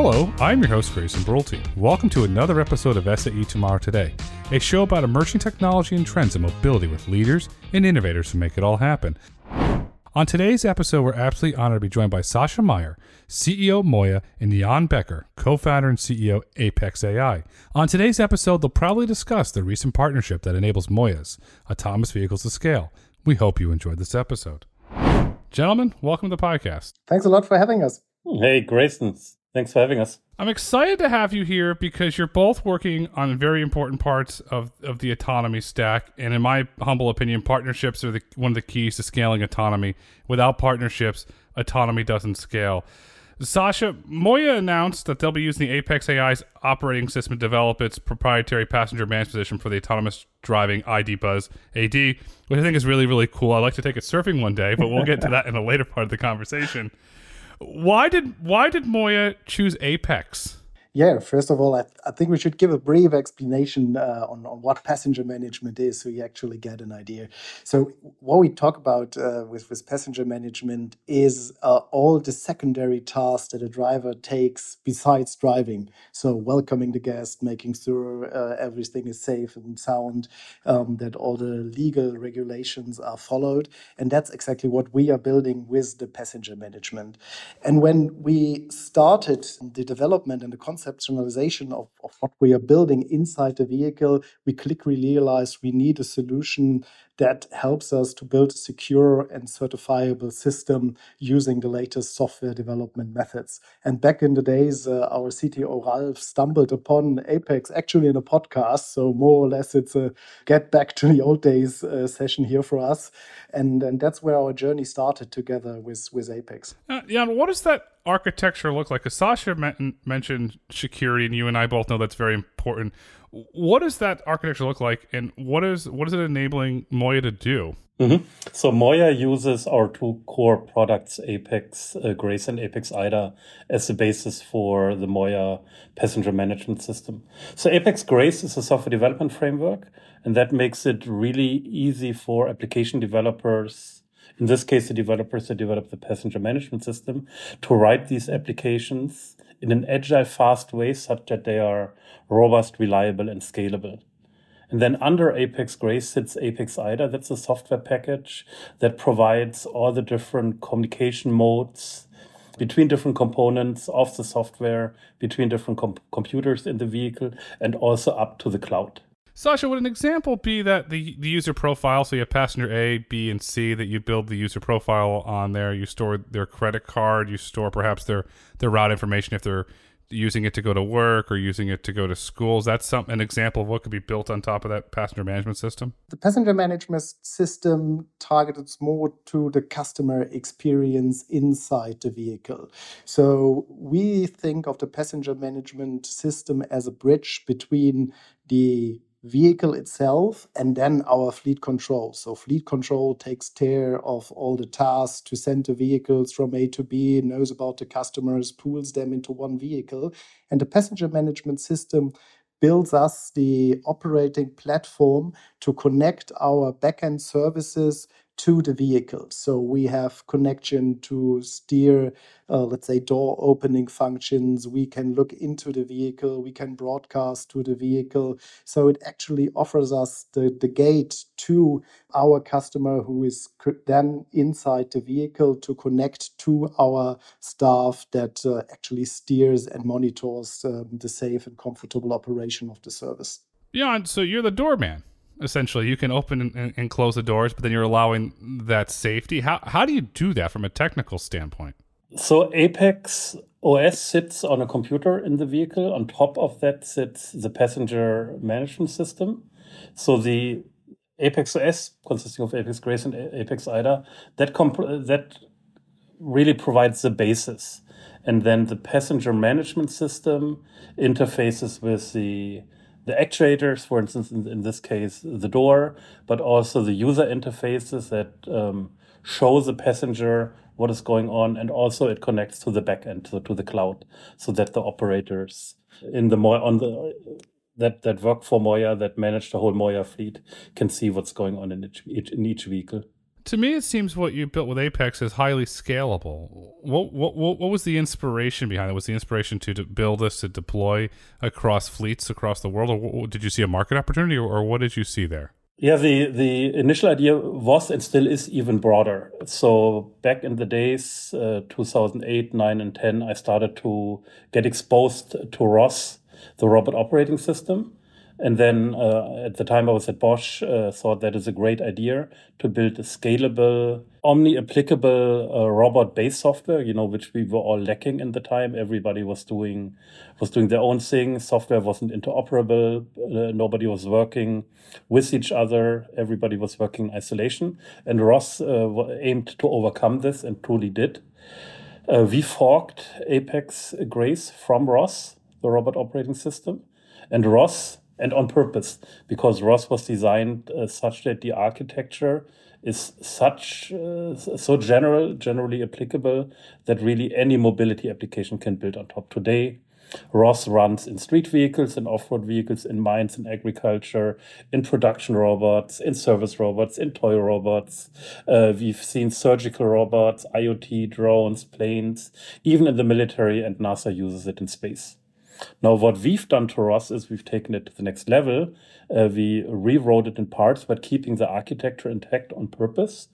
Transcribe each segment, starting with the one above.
Hello, I'm your host, Grayson Brulte. Welcome to another episode of SAE Tomorrow Today, a show about emerging technology and trends in mobility with leaders and innovators who make it all happen. On today's episode, we're absolutely honored to be joined by Sascha Meyer, CEO of MOIA, and Jan Becker, co founder and CEO Apex AI. On today's episode, they'll probably discuss the recent partnership that enables MOIA's autonomous vehicles to scale. We hope you enjoyed this episode. Gentlemen, welcome to the podcast. Thanks a lot for having us. Hey, Grayson. Thanks for having us. I'm excited to have you here because you're both working on very important parts of, of the autonomy stack. And in my humble opinion, partnerships are the, one of the keys to scaling autonomy. Without partnerships, autonomy doesn't scale. Sascha, MOIA announced that they'll be using the Apex AI's operating system to develop its proprietary passenger management system for the autonomous driving ID Buzz AD, which I think is really, really cool. I'd like to take it surfing one day, but we'll get to that in a later part of the conversation. Why did why did MOIA choose Apex? Yeah, first of all, I, th- I think we should give a brief explanation uh, on, on what passenger management is so you actually get an idea. So, what we talk about uh, with, with passenger management is uh, all the secondary tasks that a driver takes besides driving. So, welcoming the guest, making sure uh, everything is safe and sound, um, that all the legal regulations are followed. And that's exactly what we are building with the passenger management. And when we started the development and the concept, conceptualization of, of what we are building inside the vehicle, we quickly realized we need a solution that helps us to build a secure and certifiable system using the latest software development methods. And back in the days, uh, our CTO Ralph stumbled upon Apex actually in a podcast. So, more or less, it's a get back to the old days uh, session here for us. And, and that's where our journey started together with, with Apex. Uh, Jan, what does that architecture look like? Because Sascha mentioned security, and you and I both know that's very important. What does that architecture look like, and what is what is it enabling MOIA to do? Mm-hmm. So MOIA uses our two core products, Apex uh, Grace and Apex IDA, as the basis for the MOIA passenger management system. So Apex Grace is a software development framework, and that makes it really easy for application developers in this case, the developers that develop the passenger management system, to write these applications in an agile, fast way such that they are robust, reliable, and scalable. And then under Apex Grace sits Apex IDA. That's a software package that provides all the different communication modes between different components of the software, between different com- computers in the vehicle, and also up to the cloud. Sascha, would an example be that the, the user profile, so you have passenger A, B, and C, that you build the user profile on there, you store their credit card, you store perhaps their, their route information if they're using it to go to work or using it to go to schools. That's some an example of what could be built on top of that passenger management system. The passenger management system targeted more to the customer experience inside the vehicle. So we think of the passenger management system as a bridge between the vehicle itself and then our fleet control. So fleet control takes care of all the tasks to send the vehicles from A to B, knows about the customers, pools them into one vehicle. And the passenger management system builds us the operating platform to connect our backend services to the vehicle. So we have connection to steer, uh, let's say, door opening functions. We can look into the vehicle. We can broadcast to the vehicle. So it actually offers us the, the gate to our customer who is then inside the vehicle to connect to our staff that uh, actually steers and monitors um, the safe and comfortable operation of the service. Yeah, so you're the doorman essentially you can open and, and, close the doors but then you're allowing that safety. How, how do you do that from a technical standpoint? So apex os sits on a computer in the vehicle. On top of that sits the passenger management system. So the apex os consisting of apex grace and apex ida that comp- that really provides the basis. And then the passenger management system interfaces with the the actuators, for instance, in, in, this case, the door, but also the user interfaces that um, show the passenger what is going on, and also it connects to the backend, to, to the cloud, so that the operators in the on the that that work for MOIA, that manage the whole MOIA fleet, can see what's going on in each in each vehicle. To me, it seems what you built with Apex is highly scalable. What what what, was the inspiration behind it? Was the inspiration to, to build this to deploy across fleets across the world, or did you see a market opportunity, or, or what did you see there? Yeah, the, the initial idea was and still is even broader. So back in the days, uh, 2008, 9, and 10, I started to get exposed to ROS, the robot operating system. And then uh, at the time I was at Bosch, uh, thought that is a great idea to build a scalable, omni-applicable uh, robot-based software. You know, which we were all lacking in the time. Everybody was doing was doing their own thing. Software wasn't interoperable. Uh, nobody was working with each other. Everybody was working in isolation. And ROS uh, aimed to overcome this and truly did. Uh, we forked Apex Grace from ROS, the robot operating system, and ROS and on purpose because ROS was designed uh, such that the architecture is such uh, so general, generally applicable that really any mobility application can build on top. Today, ROS runs in street vehicles, in off-road vehicles, in mines, in agriculture, in production robots, in service robots, in toy robots. Uh, we've seen surgical robots, IoT, drones, planes, even in the military, and NASA uses it in space. Now, what we've done to ROS is we've taken it to the next level. Uh, we rewrote it in parts, but keeping the architecture intact on purpose,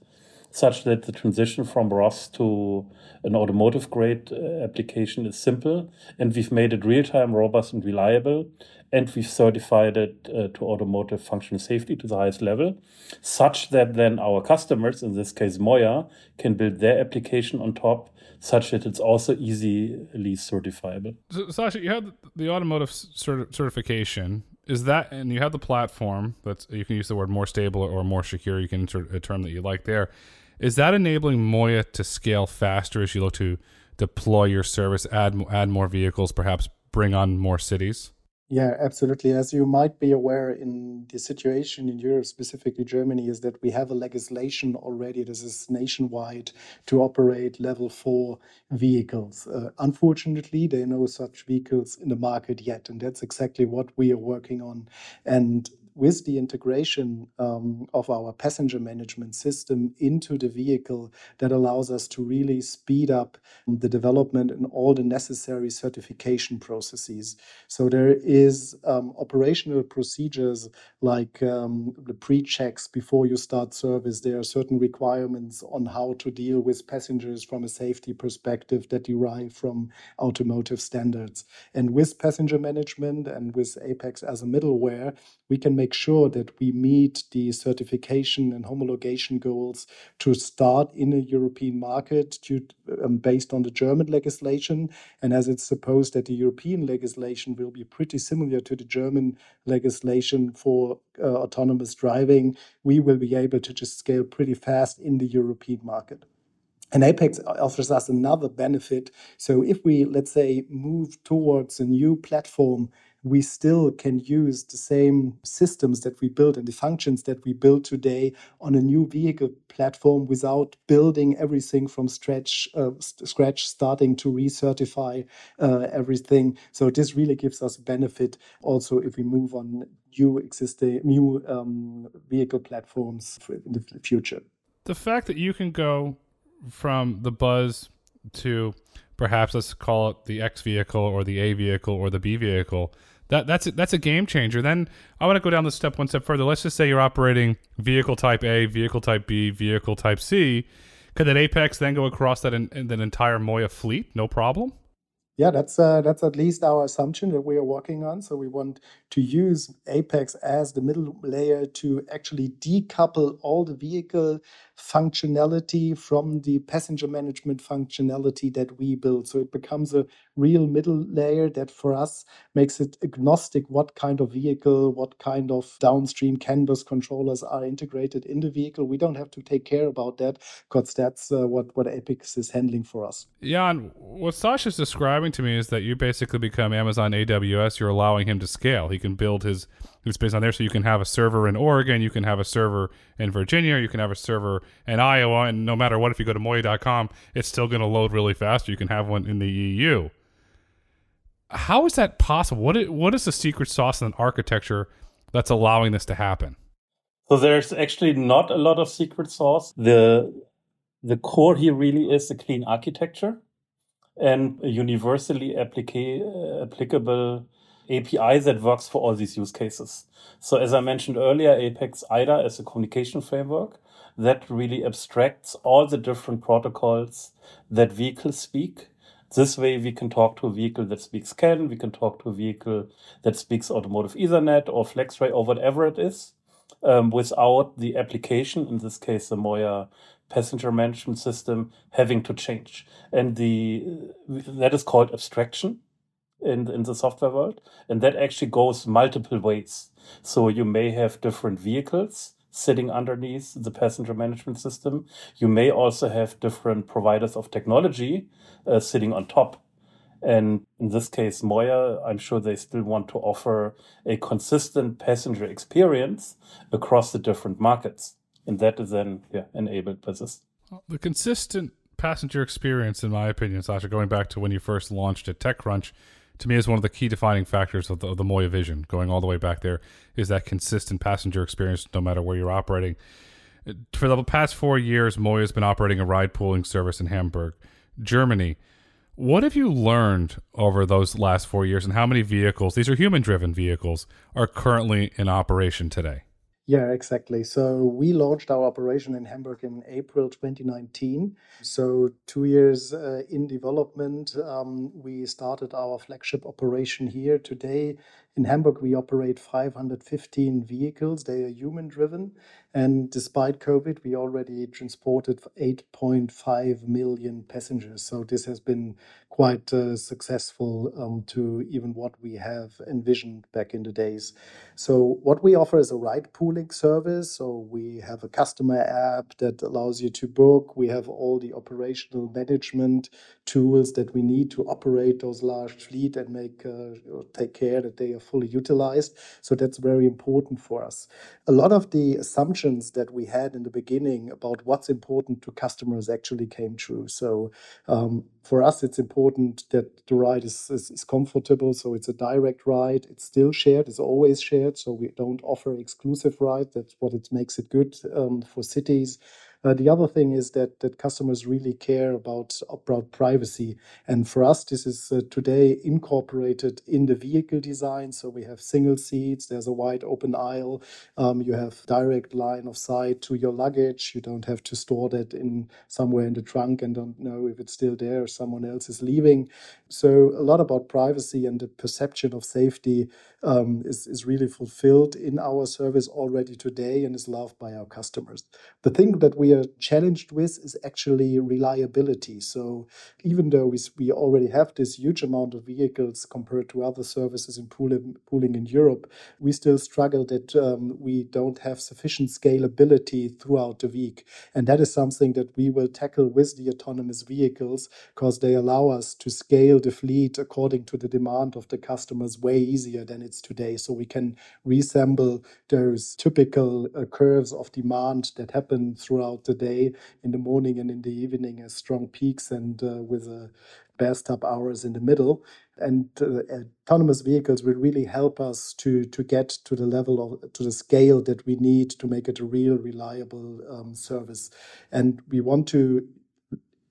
such that the transition from ROS to an automotive grade uh, application is simple. And we've made it real time, robust, and reliable. And we've certified it uh, to automotive functional safety to the highest level, such that then our customers, in this case MOIA, can build their application on top such that it's also easily certifiable. So, Sascha, you have the automotive cert- certification. Is that, and you have the platform that's, you can use the word more stable or more secure, you can insert a term that you like there. Is that enabling MOIA to scale faster as you look to deploy your service, add, add more vehicles, perhaps bring on more cities? Yeah, absolutely. As you might be aware, in the situation in Europe, specifically Germany, is that we have a legislation already. This is nationwide to operate level four vehicles. Uh, unfortunately, there are no such vehicles in the market yet, and that's exactly what we are working on. And with the integration um, of our passenger management system into the vehicle that allows us to really speed up the development and all the necessary certification processes. So there is um, operational procedures like um, the pre-checks before you start service. There are certain requirements on how to deal with passengers from a safety perspective that derive from automotive standards. And with passenger management and with Apex as a middleware, we can make sure that we meet the certification and homologation goals to start in a European market to, um, based on the German legislation. And as it's supposed that the European legislation will be pretty similar to the German legislation for uh, autonomous driving, we will be able to just scale pretty fast in the European market. And Apex offers us another benefit. So if we, let's say, move towards a new platform we still can use the same systems that we built and the functions that we build today on a new vehicle platform without building everything from scratch, uh, scratch starting to recertify uh, everything. So this really gives us benefit also if we move on new existing new um, vehicle platforms in the future. The fact that you can go from the Buzz to perhaps let's call it the X vehicle or the A vehicle or the B vehicle that that's a, that's a game changer. Then I want to go down the step one step further. Let's just say you're operating vehicle type A, vehicle type B, vehicle type C. Could that Apex then go across that in, in that entire MOIA fleet? No problem. Yeah, that's uh, that's at least our assumption that we are working on. So we want to use Apex as the middle layer to actually decouple all the vehicle functionality from the passenger management functionality that we build. So it becomes a real middle layer that for us makes it agnostic what kind of vehicle, what kind of downstream CAN bus controllers are integrated in the vehicle. We don't have to take care about that because that's uh, what, what Apex is handling for us. Yeah, and what Sascha's describing to me is that you basically become Amazon AWS. You're allowing him to scale. He can build his it's based on there. So you can have a server in Oregon, you can have a server in Virginia, you can have a server in Iowa, and no matter what, if you go to moia.com, it's still going to load really fast. You can have one in the EU. How is that possible? What is, what is the secret sauce in architecture that's allowing this to happen? So there's actually not a lot of secret sauce. The the core here really is a clean architecture and a universally applica- applicable API that works for all these use cases. So as I mentioned earlier, Apex IDA is a communication framework that really abstracts all the different protocols that vehicles speak. This way we can talk to a vehicle that speaks CAN, we can talk to a vehicle that speaks automotive Ethernet or FlexRay or whatever it is, um, without the application, in this case the MOIA passenger management system, having to change. And the that is called abstraction in, in the software world. And that actually goes multiple ways. So you may have different vehicles sitting underneath the passenger management system. You may also have different providers of technology uh, sitting on top. And in this case, MOIA, I'm sure they still want to offer a consistent passenger experience across the different markets. And that is then yeah, enabled by this. The consistent passenger experience, in my opinion, Sascha, going back to when you first launched at TechCrunch, to me is one of the key defining factors of the, of the MOIA vision, going all the way back there, is that consistent passenger experience no matter where you're operating. For the past four years, MOIA has been operating a ride pooling service in Hamburg, Germany. What have you learned over those last four years, and how many vehicles, these are human driven vehicles, are currently in operation today? Yeah, exactly. So we launched our operation in Hamburg in April 2019. So two years uh, in development, um, we started our flagship operation here today. In Hamburg, we operate 515 vehicles. They are human driven. And despite COVID, we already transported 8.5 million passengers. So this has been quite uh, successful um, to even what we have envisioned back in the days. So what we offer is a ride pooling service. So we have a customer app that allows you to book. We have all the operational management tools that we need to operate those large fleet and make uh, take care that they are fully utilized. So that's very important for us. A lot of the assumptions that we had in the beginning about what's important to customers actually came true. So um, for us, it's important that the ride is, is, is, comfortable. So it's a direct ride. It's still shared. It's always shared. So we don't offer exclusive rides. That's what it makes it good um, for cities. Uh, the other thing is that that customers really care about about privacy, and for us, this is uh, today incorporated in the vehicle design. So we have single seats. There's a wide open aisle. Um, you have direct line of sight to your luggage. You don't have to store that in somewhere in the trunk and don't know if it's still there or someone else is leaving. So a lot about privacy and the perception of safety um, is, is really fulfilled in our service already today and is loved by our customers. The thing that we are challenged with is actually reliability. So even though we, we already have this huge amount of vehicles compared to other services in pooling, pooling in Europe, we still struggle that um, we don't have sufficient scalability throughout the week. And that is something that we will tackle with the autonomous vehicles because they allow us to scale the fleet according to the demand of the customers way easier than it's today. So we can resemble those typical uh, curves of demand that happen throughout the day in the morning and in the evening as strong peaks and uh, with a bathtub hours in the middle. And uh, autonomous vehicles will really help us to, to get to the level of, to the scale that we need to make it a real reliable um, service. And we want to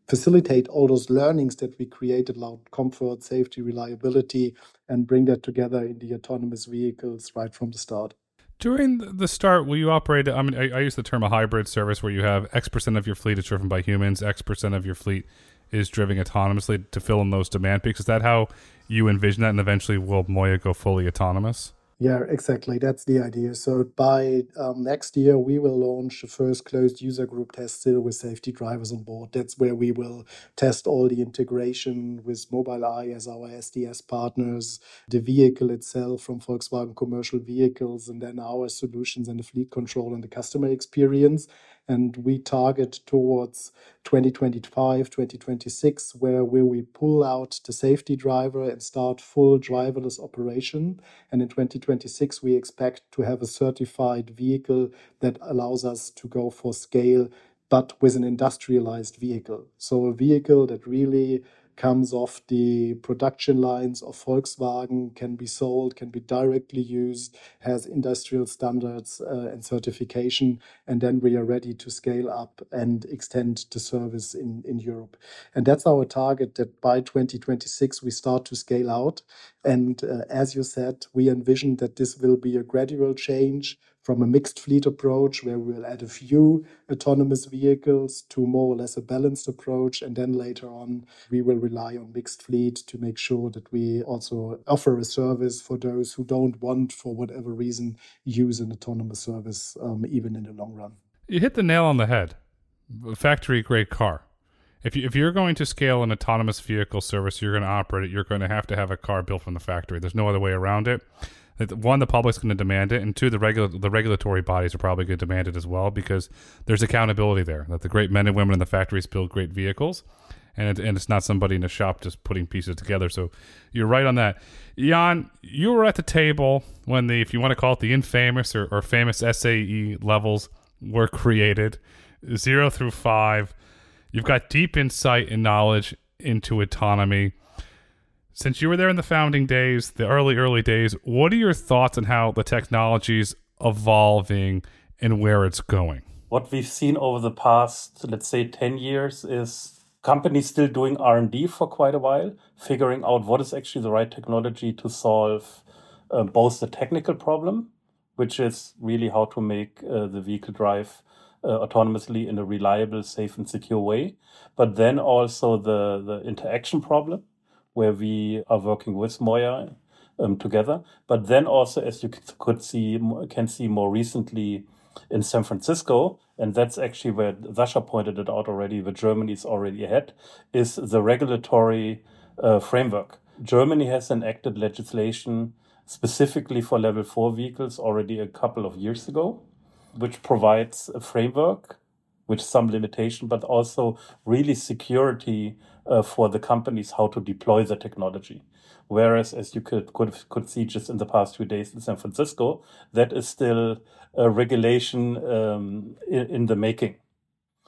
facilitate all those learnings that we created about comfort, safety, reliability, and bring that together in the autonomous vehicles right from the start. During the start, will you operate? I mean, I, I use the term a hybrid service where you have X percent of your fleet is driven by humans, X percent of your fleet is driven autonomously to fill in those demand peaks. Is that how you envision that? And eventually, will MOIA go fully autonomous? Yeah, exactly. That's the idea. So by um, next year, we will launch the first closed user group test still with safety drivers on board. That's where we will test all the integration with Mobileye as our SDS partners, the vehicle itself from Volkswagen commercial vehicles, and then our solutions and the fleet control and the customer experience and we target towards 2025 2026 where will we pull out the safety driver and start full driverless operation. And in 2026 we expect to have a certified vehicle that allows us to go for scale but with an industrialized vehicle. So a vehicle that really comes off the production lines of Volkswagen, can be sold, can be directly used, has industrial standards uh, and certification, and then we are ready to scale up and extend the service in, in Europe. And that's our target that by 2026 we start to scale out. And uh, as you said, we envision that this will be a gradual change from a mixed fleet approach where we'll add a few autonomous vehicles to more or less a balanced approach. And then later on, we will rely on mixed fleet to make sure that we also offer a service for those who don't want, for whatever reason, use an autonomous service, um, even in the long run. You hit the nail on the head. Factory grade car. If, you, if you're going to scale an autonomous vehicle service, you're going to operate it, you're going to have to have a car built from the factory. There's no other way around it one, the public's going to demand it, and two, the regular the regulatory bodies are probably going to demand it as well because there's accountability there. That the great men and women in the factories build great vehicles, and it, and it's not somebody in a shop just putting pieces together. So you're right on that. Jan, you were at the table when the if you want to call it the infamous or, or famous SAE levels were created, zero through five. You've got deep insight and knowledge into autonomy since you were there in the founding days, the early, early days, what are your thoughts on how the technology's evolving and where it's going? What we've seen over the past, let's say, 10 years is companies still doing R&D for quite a while, figuring out what is actually the right technology to solve uh, both the technical problem, which is really how to make uh, the vehicle drive uh, autonomously in a reliable, safe, and secure way, but then also the, the interaction problem where we are working with MOIA um, together. But then also, as you could see, can see more recently in San Francisco, and that's actually where Sascha pointed it out already, where Germany is already ahead, is the regulatory uh, framework. Germany has enacted legislation specifically for level four vehicles already a couple of years ago, which provides a framework with some limitation, but also really security uh, for the companies how to deploy the technology. Whereas, as you could, could could see just in the past few days in San Francisco, that is still a regulation um, in, in, the making.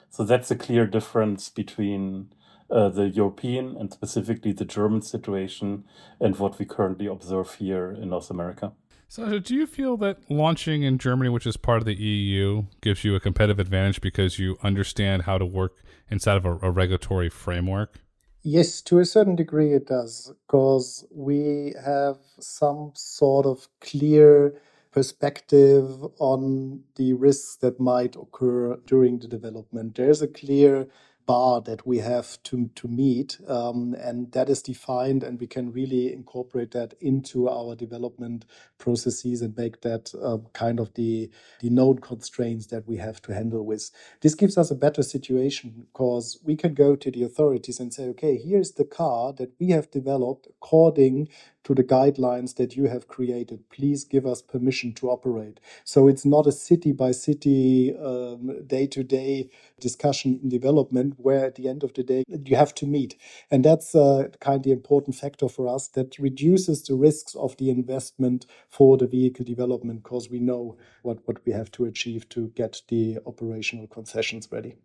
So that's a clear difference between uh, the European and specifically the German situation and what we currently observe here in North America. So, do you feel that launching in Germany, which is part of the EU, gives you a competitive advantage because you understand how to work inside of a, a regulatory framework? Yes, to a certain degree it does, because we have some sort of clear perspective on the risks that might occur during the development. There's a clear bar that we have to, to meet. Um, and that is defined, and we can really incorporate that into our development processes and make that uh, kind of the, the known constraints that we have to handle with. This gives us a better situation because we can go to the authorities and say, okay, here's the car that we have developed according to the guidelines that you have created. Please give us permission to operate. So it's not a city by city, um, day to day discussion in development where at the end of the day you have to meet. And that's a kind of important factor for us that reduces the risks of the investment for the vehicle development because we know what, what we have to achieve to get the operational concessions ready.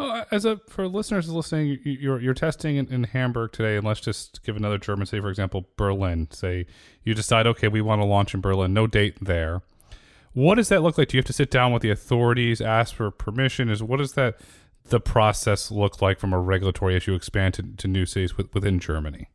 Oh, as a for listeners listening, you're you're testing in, in, Hamburg today, and let's just give another German city, for example, Berlin. Say you decide, okay, we want to launch in Berlin. No date there. What does that look like? Do you have to sit down with the authorities, ask for permission? Is what does that the process look like from a regulatory issue expand to, to new cities with, within Germany?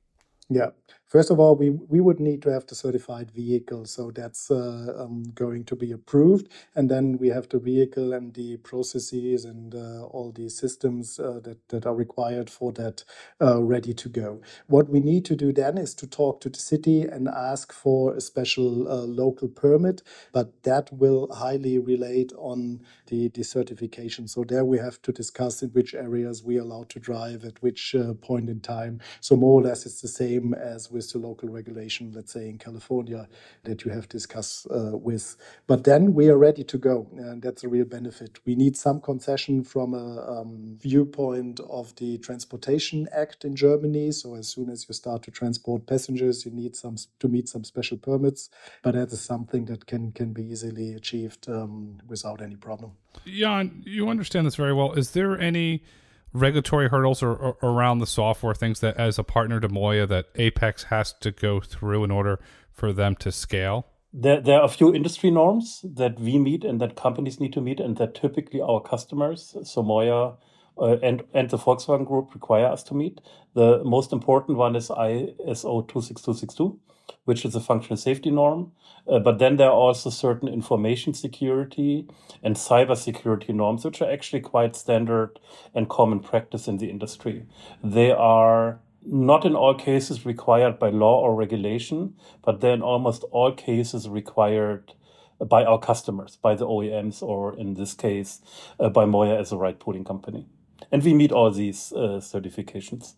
Yeah. First of all, we, we would need to have the certified vehicle, so that's uh, um, going to be approved. And then we have the vehicle and the processes and uh, all the systems uh, that, that are required for that uh, ready to go. What we need to do then is to talk to the city and ask for a special uh, local permit, but that will highly relate on the, the certification. So there we have to discuss in which areas we are allowed to drive at which uh, point in time. So more or less it's the same as the local regulation, let's say in California, that you have discussed uh, with. But then we are ready to go, and that's a real benefit. We need some concession from a um, viewpoint of the Transportation Act in Germany. So as soon as you start to transport passengers, you need some to meet some special permits. But that is something that can can be easily achieved um, without any problem. Jan, you understand this very well. Is there any regulatory hurdles or, or around the software things that as a partner to MOIA that Apex has to go through in order for them to scale? There, there are a few industry norms that we meet and that companies need to meet, and that typically our customers, so MOIA uh, and, and the Volkswagen Group, require us to meet. The most important one is ISO 26262, which is a functional safety norm. Uh, but then there are also certain information security and cyber security norms, which are actually quite standard and common practice in the industry. They are not in all cases required by law or regulation, but they're in almost all cases required by our customers, by the OEMs, or in this case, uh, by MOIA as a ride pooling company. And we meet all these uh, certifications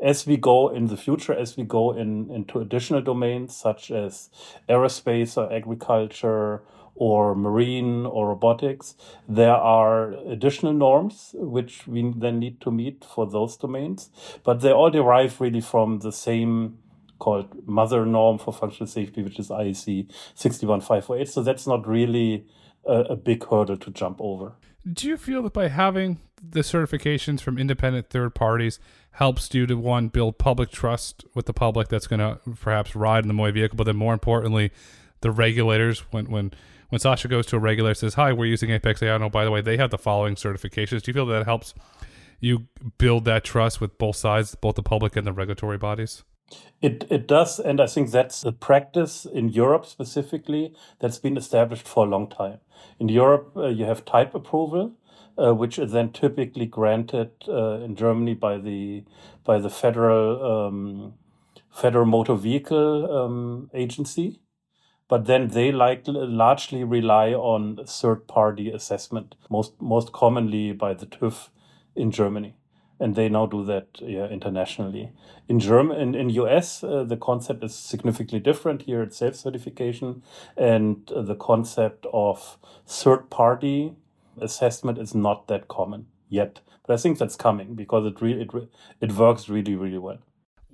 as we go in the future, as we go in, into additional domains such as aerospace or agriculture or marine or robotics, there are additional norms which we then need to meet for those domains. But they all derive really from the same called mother norm for functional safety, which is IEC 61548. So that's not really a, a big hurdle to jump over. Do you feel that by having the certifications from independent third parties helps you to one build public trust with the public that's going to perhaps ride in the MOIA vehicle, but then more importantly, the regulators when when when Sascha goes to a regulator says, "Hi, we're using Apex AI." No, oh, by the way, they have the following certifications. Do you feel that helps you build that trust with both sides, both the public and the regulatory bodies? It it does, and I think that's a practice in Europe specifically that's been established for a long time. In Europe, uh, you have type approval, uh, which is then typically granted uh, in Germany by the by the federal um, federal motor vehicle um, agency. But then they like largely rely on third party assessment, most most commonly by the TÜV in Germany and they now do that yeah, internationally. In German, in, in US, uh, the concept is significantly different. Here, it's self certification, and uh, the concept of third party assessment is not that common yet. But I think that's coming because it really it, it works really really well.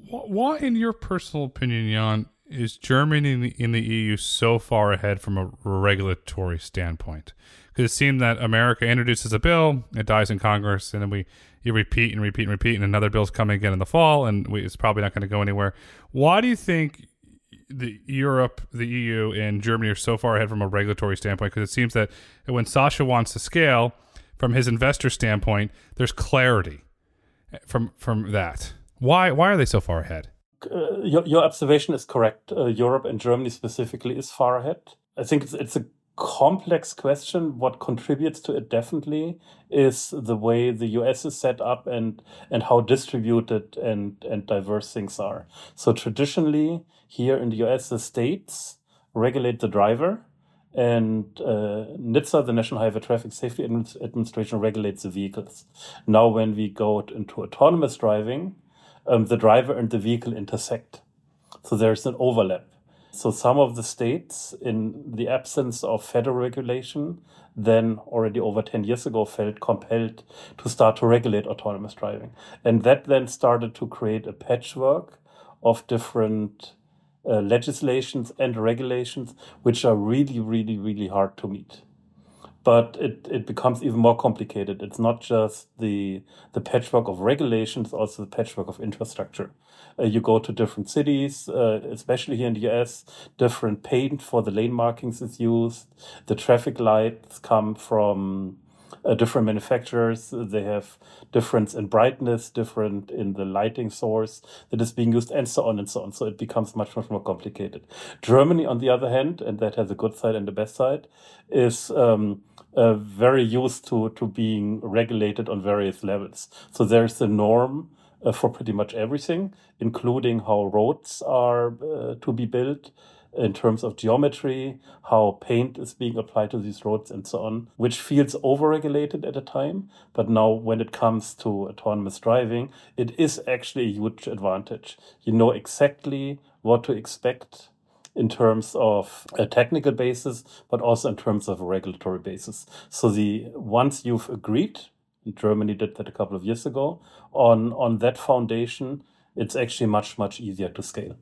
Why, in your personal opinion, Jan, is Germany in the, in the EU so far ahead from a regulatory standpoint? Because it seemed that America introduces a bill, it dies in Congress, and then we you repeat and repeat and repeat, and another bill's coming again in the fall, and we, it's probably not going to go anywhere. Why do you think the Europe, the EU, and Germany are so far ahead from a regulatory standpoint? Because it seems that when Sascha wants to scale, from his investor standpoint, there's clarity from from that. Why why are they so far ahead? Uh, your, your observation is correct. Uh, Europe and Germany specifically is far ahead. I think it's it's a complex question. What contributes to it definitely is the way the US is set up and and how distributed and and diverse things are. So traditionally, here in the US, the states regulate the driver, and uh, NHTSA, the National Highway Traffic Safety Administration, regulates the vehicles. Now, when we go into autonomous driving, um, the driver and the vehicle intersect. So there's an overlap. So some of the states, in the absence of federal regulation, then already over 10 years ago felt compelled to start to regulate autonomous driving. And that then started to create a patchwork of different uh, legislations and regulations, which are really, really, really hard to meet but it, it becomes even more complicated. It's not just the the patchwork of regulations, also the patchwork of infrastructure. Uh, you go to different cities, uh, especially here in the US, different paint for the lane markings is used. The traffic lights come from uh, different manufacturers. They have difference in brightness, different in the lighting source that is being used, and so on and so on. So it becomes much, much more complicated. Germany, on the other hand, and that has a good side and a bad side, is um, uh, very used to to being regulated on various levels. So there's a norm. Uh, for pretty much everything, including how roads are uh, to be built, in terms of geometry, how paint is being applied to these roads, and so on, which feels overregulated at a time. But now, when it comes to autonomous driving, it is actually a huge advantage. You know exactly what to expect in terms of a technical basis, but also in terms of a regulatory basis. So the once you've agreed, Germany did that a couple of years ago, on on that foundation, it's actually much much easier to scale.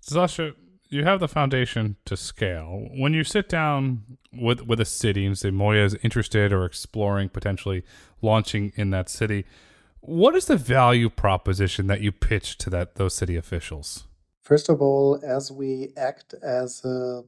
Sascha, you have the foundation to scale. When you sit down with with a city and say MOIA is interested or exploring potentially launching in that city, What is the value proposition that you pitch to that those city officials? First of all, as we act as a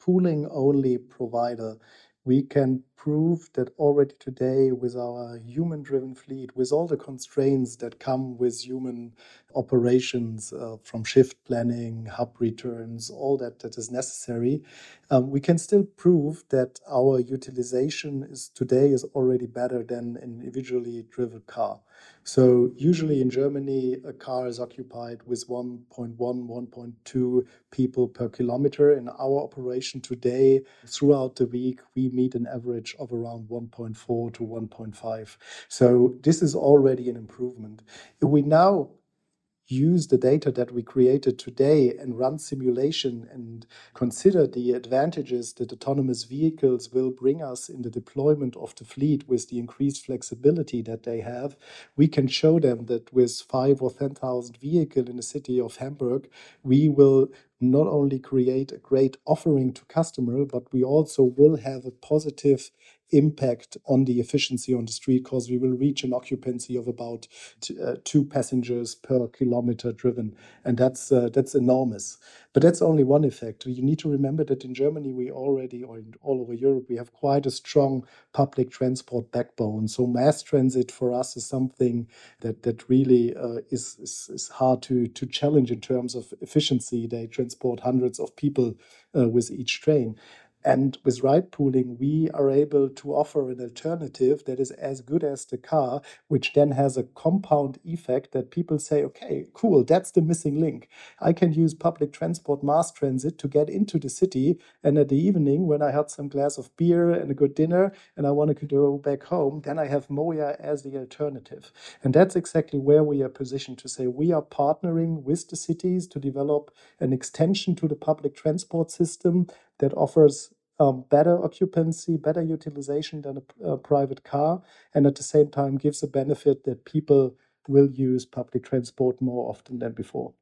pooling only provider, we can prove that already today with our human driven fleet, with all the constraints that come with human operations uh, from shift planning, hub returns, all that that is necessary, um, we can still prove that our utilization is today is already better than an individually driven car. So usually in Germany, a car is occupied with 1.1, 1.2 people per kilometer. In our operation today, throughout the week, we meet an average of around 1.4 to 1.5. So this is already an improvement. If we now use the data that we created today and run simulation and consider the advantages that autonomous vehicles will bring us in the deployment of the fleet with the increased flexibility that they have, we can show them that with five or 10,000 vehicles in the city of Hamburg, we will not only create a great offering to customer, but we also will have a positive impact on the efficiency on the street because we will reach an occupancy of about t- uh, two passengers per kilometer driven, and that's uh, that's enormous. But that's only one effect. You need to remember that in Germany we already, or in all over Europe, we have quite a strong public transport backbone. So mass transit for us is something that that really uh, is, is, is hard to to challenge in terms of efficiency. They transport hundreds of people uh, with each train. And with ride pooling, we are able to offer an alternative that is as good as the car, which then has a compound effect that people say, okay, cool, that's the missing link. I can use public transport, mass transit to get into the city. And at the evening, when I had some glass of beer and a good dinner and I want to go back home, then I have MOIA as the alternative. And that's exactly where we are positioned to say we are partnering with the cities to develop an extension to the public transport system that offers um, better occupancy, better utilization than a, a, private car, and at the same time gives a benefit that people will use public transport more often than before.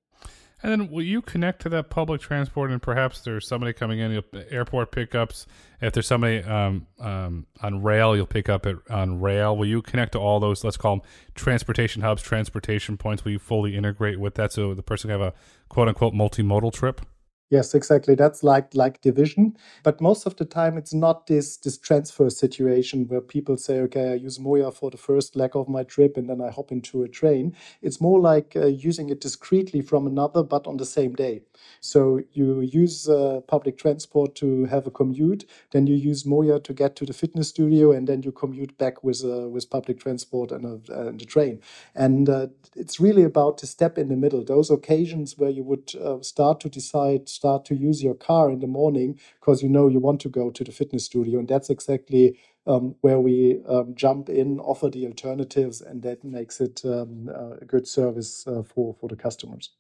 And then will you connect to that public transport and perhaps there's somebody coming in, airport pickups. If there's somebody um, um, on rail, you'll pick up it on rail. Will you connect to all those, let's call them transportation hubs, transportation points? Will you fully integrate with that so the person can have a quote unquote multimodal trip? Yes, exactly. That's like like division. But most of the time it's not this this transfer situation where people say, okay, I use MOIA for the first leg of my trip and then I hop into a train. It's more like uh, using it discreetly from another, but on the same day. So you use uh, public transport to have a commute, then you use MOIA to get to the fitness studio, and then you commute back with uh, with public transport and a, and a train. And uh, it's really about to step in the middle. Those occasions where you would uh, start to decide start to use your car in the morning because you know you want to go to the fitness studio. And that's exactly um, where we um, jump in, offer the alternatives, and that makes it um, a good service uh, for, for the customers.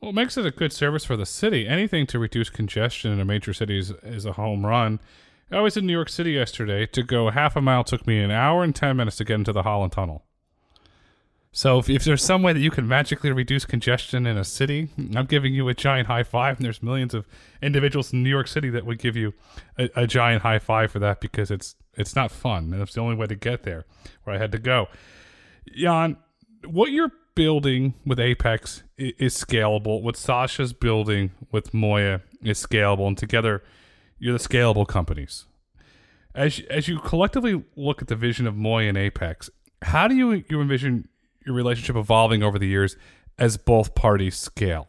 Well, it makes it a good service for the city. Anything to reduce congestion in a major city is, is a home run. I was in New York City yesterday. To go half a mile took me an hour and 10 minutes to get into the Holland Tunnel. So if, if there's some way that you can magically reduce congestion in a city, I'm giving you a giant high five. And there's millions of individuals in New York City that would give you a, a giant high five for that because it's it's not fun and it's the only way to get there where I had to go. Jan, what you're building with Apex is, is scalable. What Sascha's building with MOIA is scalable, and together you're the scalable companies. As as you collectively look at the vision of MOIA and Apex, how do you you envision your relationship evolving over the years as both parties scale?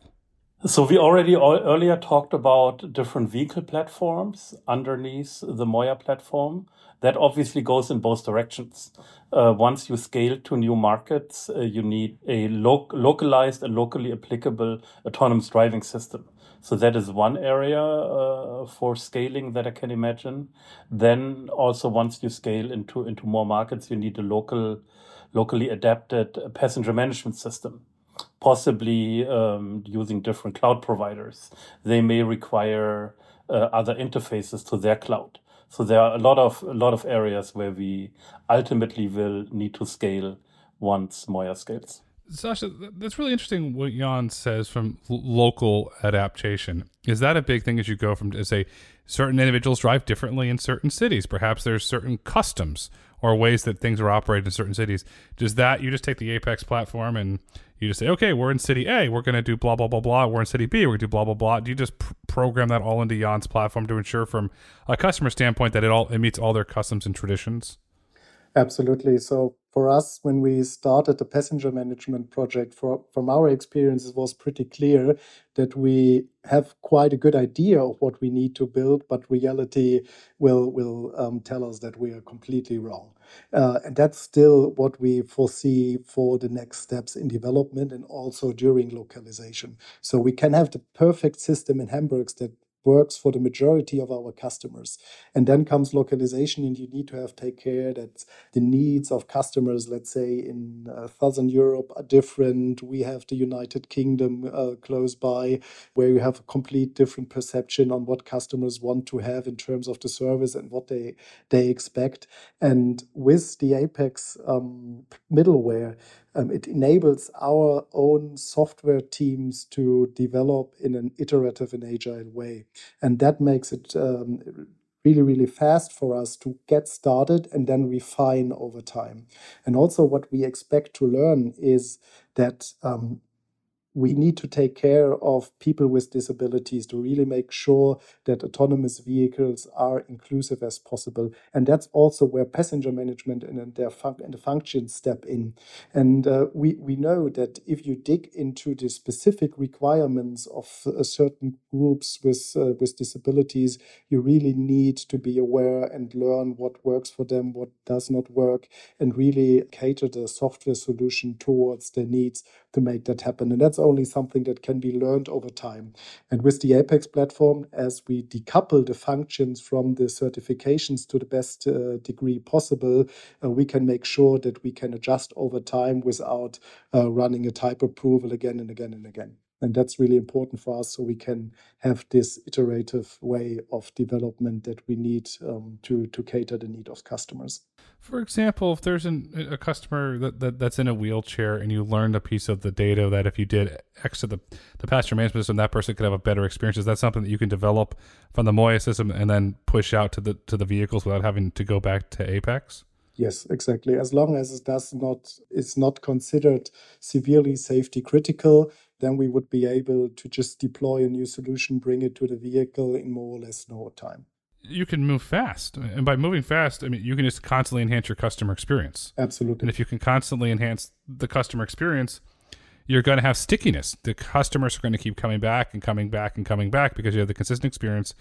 So we already earlier talked about different vehicle platforms underneath the MOIA platform. That obviously goes in both directions. Uh, once you scale to new markets, uh, you need a lo- localized and locally applicable autonomous driving system. So that is one area uh, for scaling that I can imagine. Then also once you scale into into more markets, you need a local locally adapted passenger management system, possibly um, using different cloud providers. They may require uh, other interfaces to their cloud. So there are a lot of a lot of areas where we ultimately will need to scale once MOIA scales. Sascha, that's really interesting what Jan says from local adaptation. Is that a big thing as you go from, say, certain individuals drive differently in certain cities? Perhaps there's certain customs or ways that things are operated in certain cities. Does that you just take the Apex platform and you just say, okay, we're in city A, we're going to do blah blah blah blah. We're in city B, we're going to do blah blah blah. Do you just pr- program that all into Jan's platform to ensure, from a customer standpoint, that it all it meets all their customs and traditions? Absolutely. So for us, when we started the passenger management project, for, from our experience, it was pretty clear that we have quite a good idea of what we need to build, but reality will will um, tell us that we are completely wrong. Uh, and that's still what we foresee for the next steps in development and also during localization. So we can have the perfect system in Hamburg that works for the majority of our customers. And then comes localization, and you need to have take care that the needs of customers, let's say in uh, Southern Europe, are different. We have the United Kingdom uh, close by, where you have a complete different perception on what customers want to have in terms of the service and what they they expect. And with the Apex um, middleware, um, it enables our own software teams to develop in an iterative and agile way. And that makes it um, really, really fast for us to get started and then refine over time. And also, what we expect to learn is that um, we need to take care of people with disabilities to really make sure that autonomous vehicles are inclusive as possible. And that's also where passenger management and their fun- and the functions step in. And uh, we, we know that if you dig into the specific requirements of uh, certain groups with, uh, with disabilities, you really need to be aware and learn what works for them, what does not work, and really cater the software solution towards their needs to make that happen. And that's only something that can be learned over time. And with the Apex platform, as we decouple the functions from the certifications to the best uh, degree possible, uh, we can make sure that we can adjust over time without uh, running a type approval again and again and again. And that's really important for us so we can have this iterative way of development that we need um, to, to cater the need of customers. For example, if there's an, a customer that, that, that's in a wheelchair and you learned a piece of the data that if you did X to the, the passenger management system, that person could have a better experience. Is that something that you can develop from the MOIA system and then push out to the to the vehicles without having to go back to Apex? Yes, exactly. As long as it does not is not considered severely safety critical, then we would be able to just deploy a new solution, bring it to the vehicle in more or less no time. You can move fast. And by moving fast, I mean you can just constantly enhance your customer experience. Absolutely. And if you can constantly enhance the customer experience, you're going to have stickiness. The customers are going to keep coming back and coming back and coming back because you have the consistent experience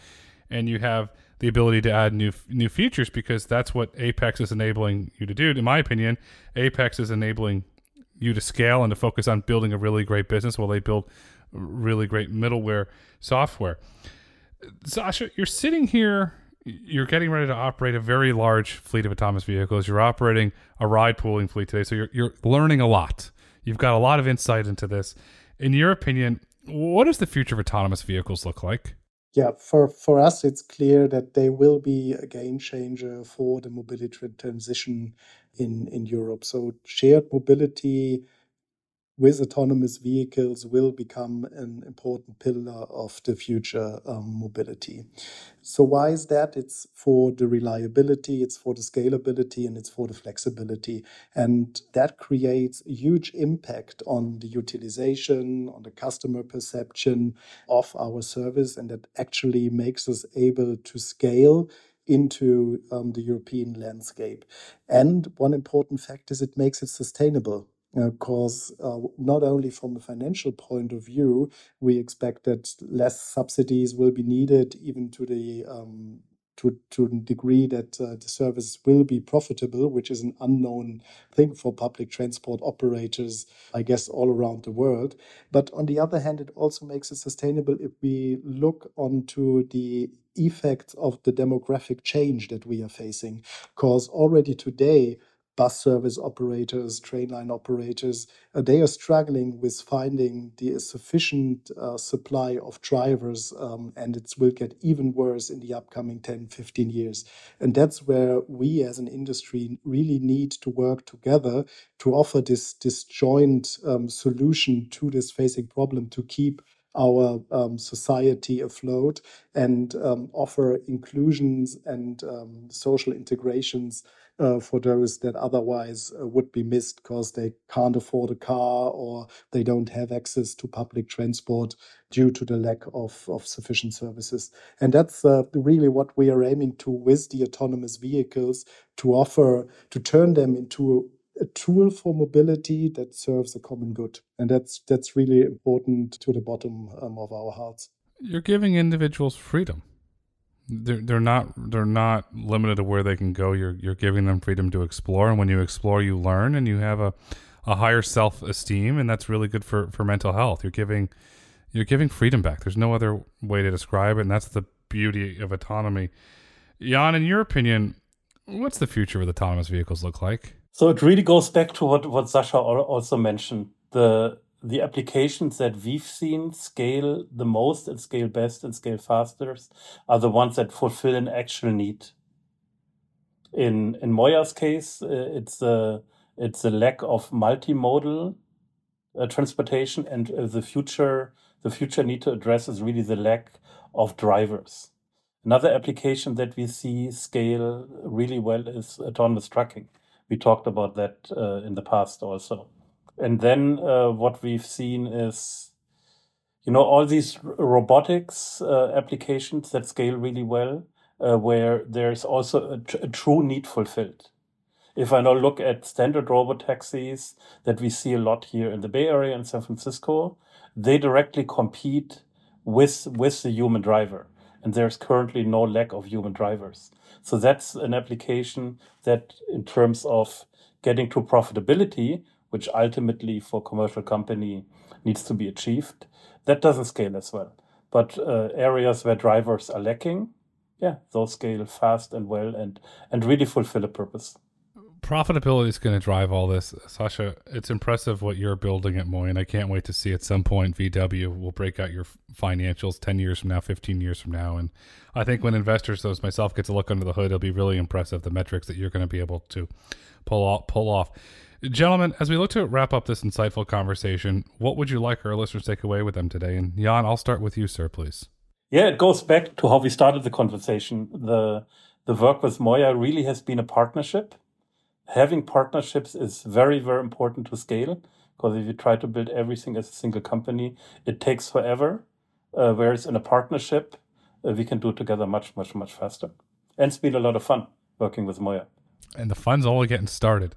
and you have the ability to add new new features because that's what Apex is enabling you to do. In my opinion, Apex is enabling you to scale and to focus on building a really great business while they build really great middleware software. Sascha, you're sitting here, you're getting ready to operate a very large fleet of autonomous vehicles. You're operating a ride pooling fleet today, so you're you're learning a lot. You've got a lot of insight into this. In your opinion, what does the future of autonomous vehicles look like? Yeah, for, for us, it's clear that they will be a game changer for the mobility transition in, in Europe. So, shared mobility with autonomous vehicles will become an important pillar of the future um, mobility. So, why is that? It's for the reliability, it's for the scalability, and it's for the flexibility. And that creates a huge impact on the utilization, on the customer perception of our service, and that actually makes us able to scale into um, the European landscape. And one important fact is it makes it sustainable because uh, not only from a financial point of view, we expect that less subsidies will be needed, even to the um, to, to a degree that uh, the service will be profitable, which is an unknown thing for public transport operators, I guess, all around the world. But on the other hand, it also makes it sustainable if we look onto the effects of the demographic change that we are facing. Because already today, bus service operators, train line operators, uh, they are struggling with finding the sufficient uh, supply of drivers, um, and it will get even worse in the upcoming 10, 15 years. And that's where we as an industry really need to work together to offer this, this joint um, solution to this facing problem to keep our um, society afloat and um, offer inclusions and um, social integrations uh, for those that otherwise uh, would be missed because they can't afford a car or they don't have access to public transport due to the lack of, of sufficient services. And that's uh, really what we are aiming to with the autonomous vehicles to offer, to turn them into a tool for mobility that serves a common good. And that's, that's really important to the bottom um, of our hearts. You're giving individuals freedom they're they're not they're not limited to where they can go. You're you're giving them freedom to explore, and when you explore, you learn, and you have a a higher self esteem, and that's really good for for mental health. You're giving you're giving freedom back. There's no other way to describe it, and that's the beauty of autonomy. Jan, in your opinion, what's the future of autonomous vehicles look like? So it really goes back to what what Sascha also mentioned. The the applications that we've seen scale the most and scale best and scale fastest are the ones that fulfill an actual need. In in MOIA's case, uh, it's a it's a lack of multimodal uh, transportation, and uh, the future the future need to address is really the lack of drivers. Another application that we see scale really well is autonomous trucking. We talked about that uh, in the past also. And then uh, what we've seen is, you know, all these robotics uh, applications that scale really well, uh, where there's also a, tr- a, true need fulfilled. If I now look at standard robot taxis that we see a lot here in the Bay Area and San Francisco, they directly compete with with the human driver, and there's currently no lack of human drivers. So that's an application that, in terms of getting to profitability, which ultimately for commercial company needs to be achieved. That doesn't scale as well. But uh, areas where drivers are lacking, yeah, those scale fast and well and and really fulfill a purpose. Profitability is going to drive all this, Sascha. It's impressive what you're building at MOIA, and I can't wait to see at some point VW will break out your financials ten years from now, fifteen years from now, and I think when investors, those myself, get to look under the hood, it'll be really impressive the metrics that you're going to be able to pull off. Pull off. Gentlemen, as we look to wrap up this insightful conversation, what would you like our listeners to take away with them today? And Jan, I'll start with you, sir, please. Yeah, it goes back to how we started the conversation. The the work with MOIA really has been a partnership. Having partnerships is very, very important to scale because if you try to build everything as a single company, it takes forever. Uh, whereas in a partnership, uh, we can do it together much, much, much faster. And it's been a lot of fun working with MOIA. And the fun's only getting started.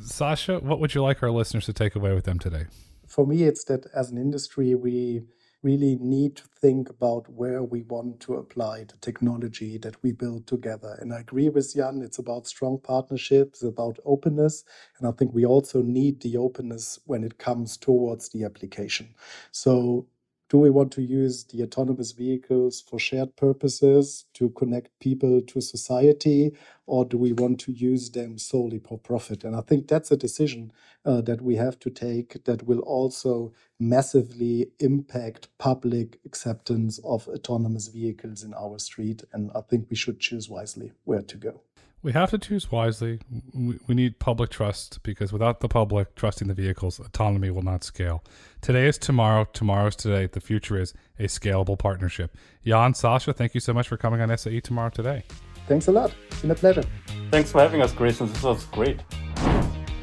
Sascha, what would you like our listeners to take away with them today? For me, it's that as an industry, we really need to think about where we want to apply the technology that we build together. And I agree with Jan, it's about strong partnerships, about openness. And I think we also need the openness when it comes towards the application. So do we want to use the autonomous vehicles for shared purposes to connect people to society, or do we want to use them solely for profit? And I think that's a decision uh, that we have to take that will also massively impact public acceptance of autonomous vehicles in our street. And I think we should choose wisely where to go. We have to choose wisely. We, we need public trust because without the public trusting the vehicles, autonomy will not scale. Today is tomorrow. Tomorrow is today. The future is a scalable partnership. Jan, Sascha, thank you so much for coming on SAE Tomorrow today. Thanks a lot. It's been a pleasure. Thanks for having us, Grayson. This was great.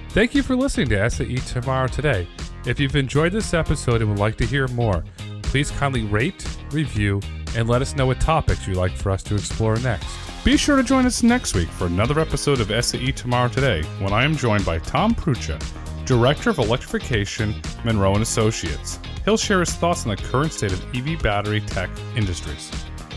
Thank you for listening to SAE Tomorrow Today. If you've enjoyed this episode and would like to hear more, please kindly rate, review, and let us know what topics you'd like for us to explore next. Be sure to join us next week for another episode of SAE Tomorrow Today when I am joined by Tom Prucha, Director of Electrification, Monroe & Associates. He'll share his thoughts on the current state of EV battery tech industries.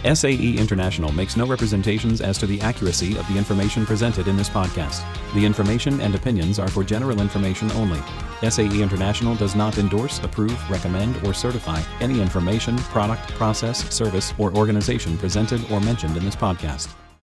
SAE International makes no representations as to the accuracy of the information presented in this podcast. The information and opinions are for general information only. SAE International does not endorse, approve, recommend, or certify any information, product, process, service, or organization presented or mentioned in this podcast.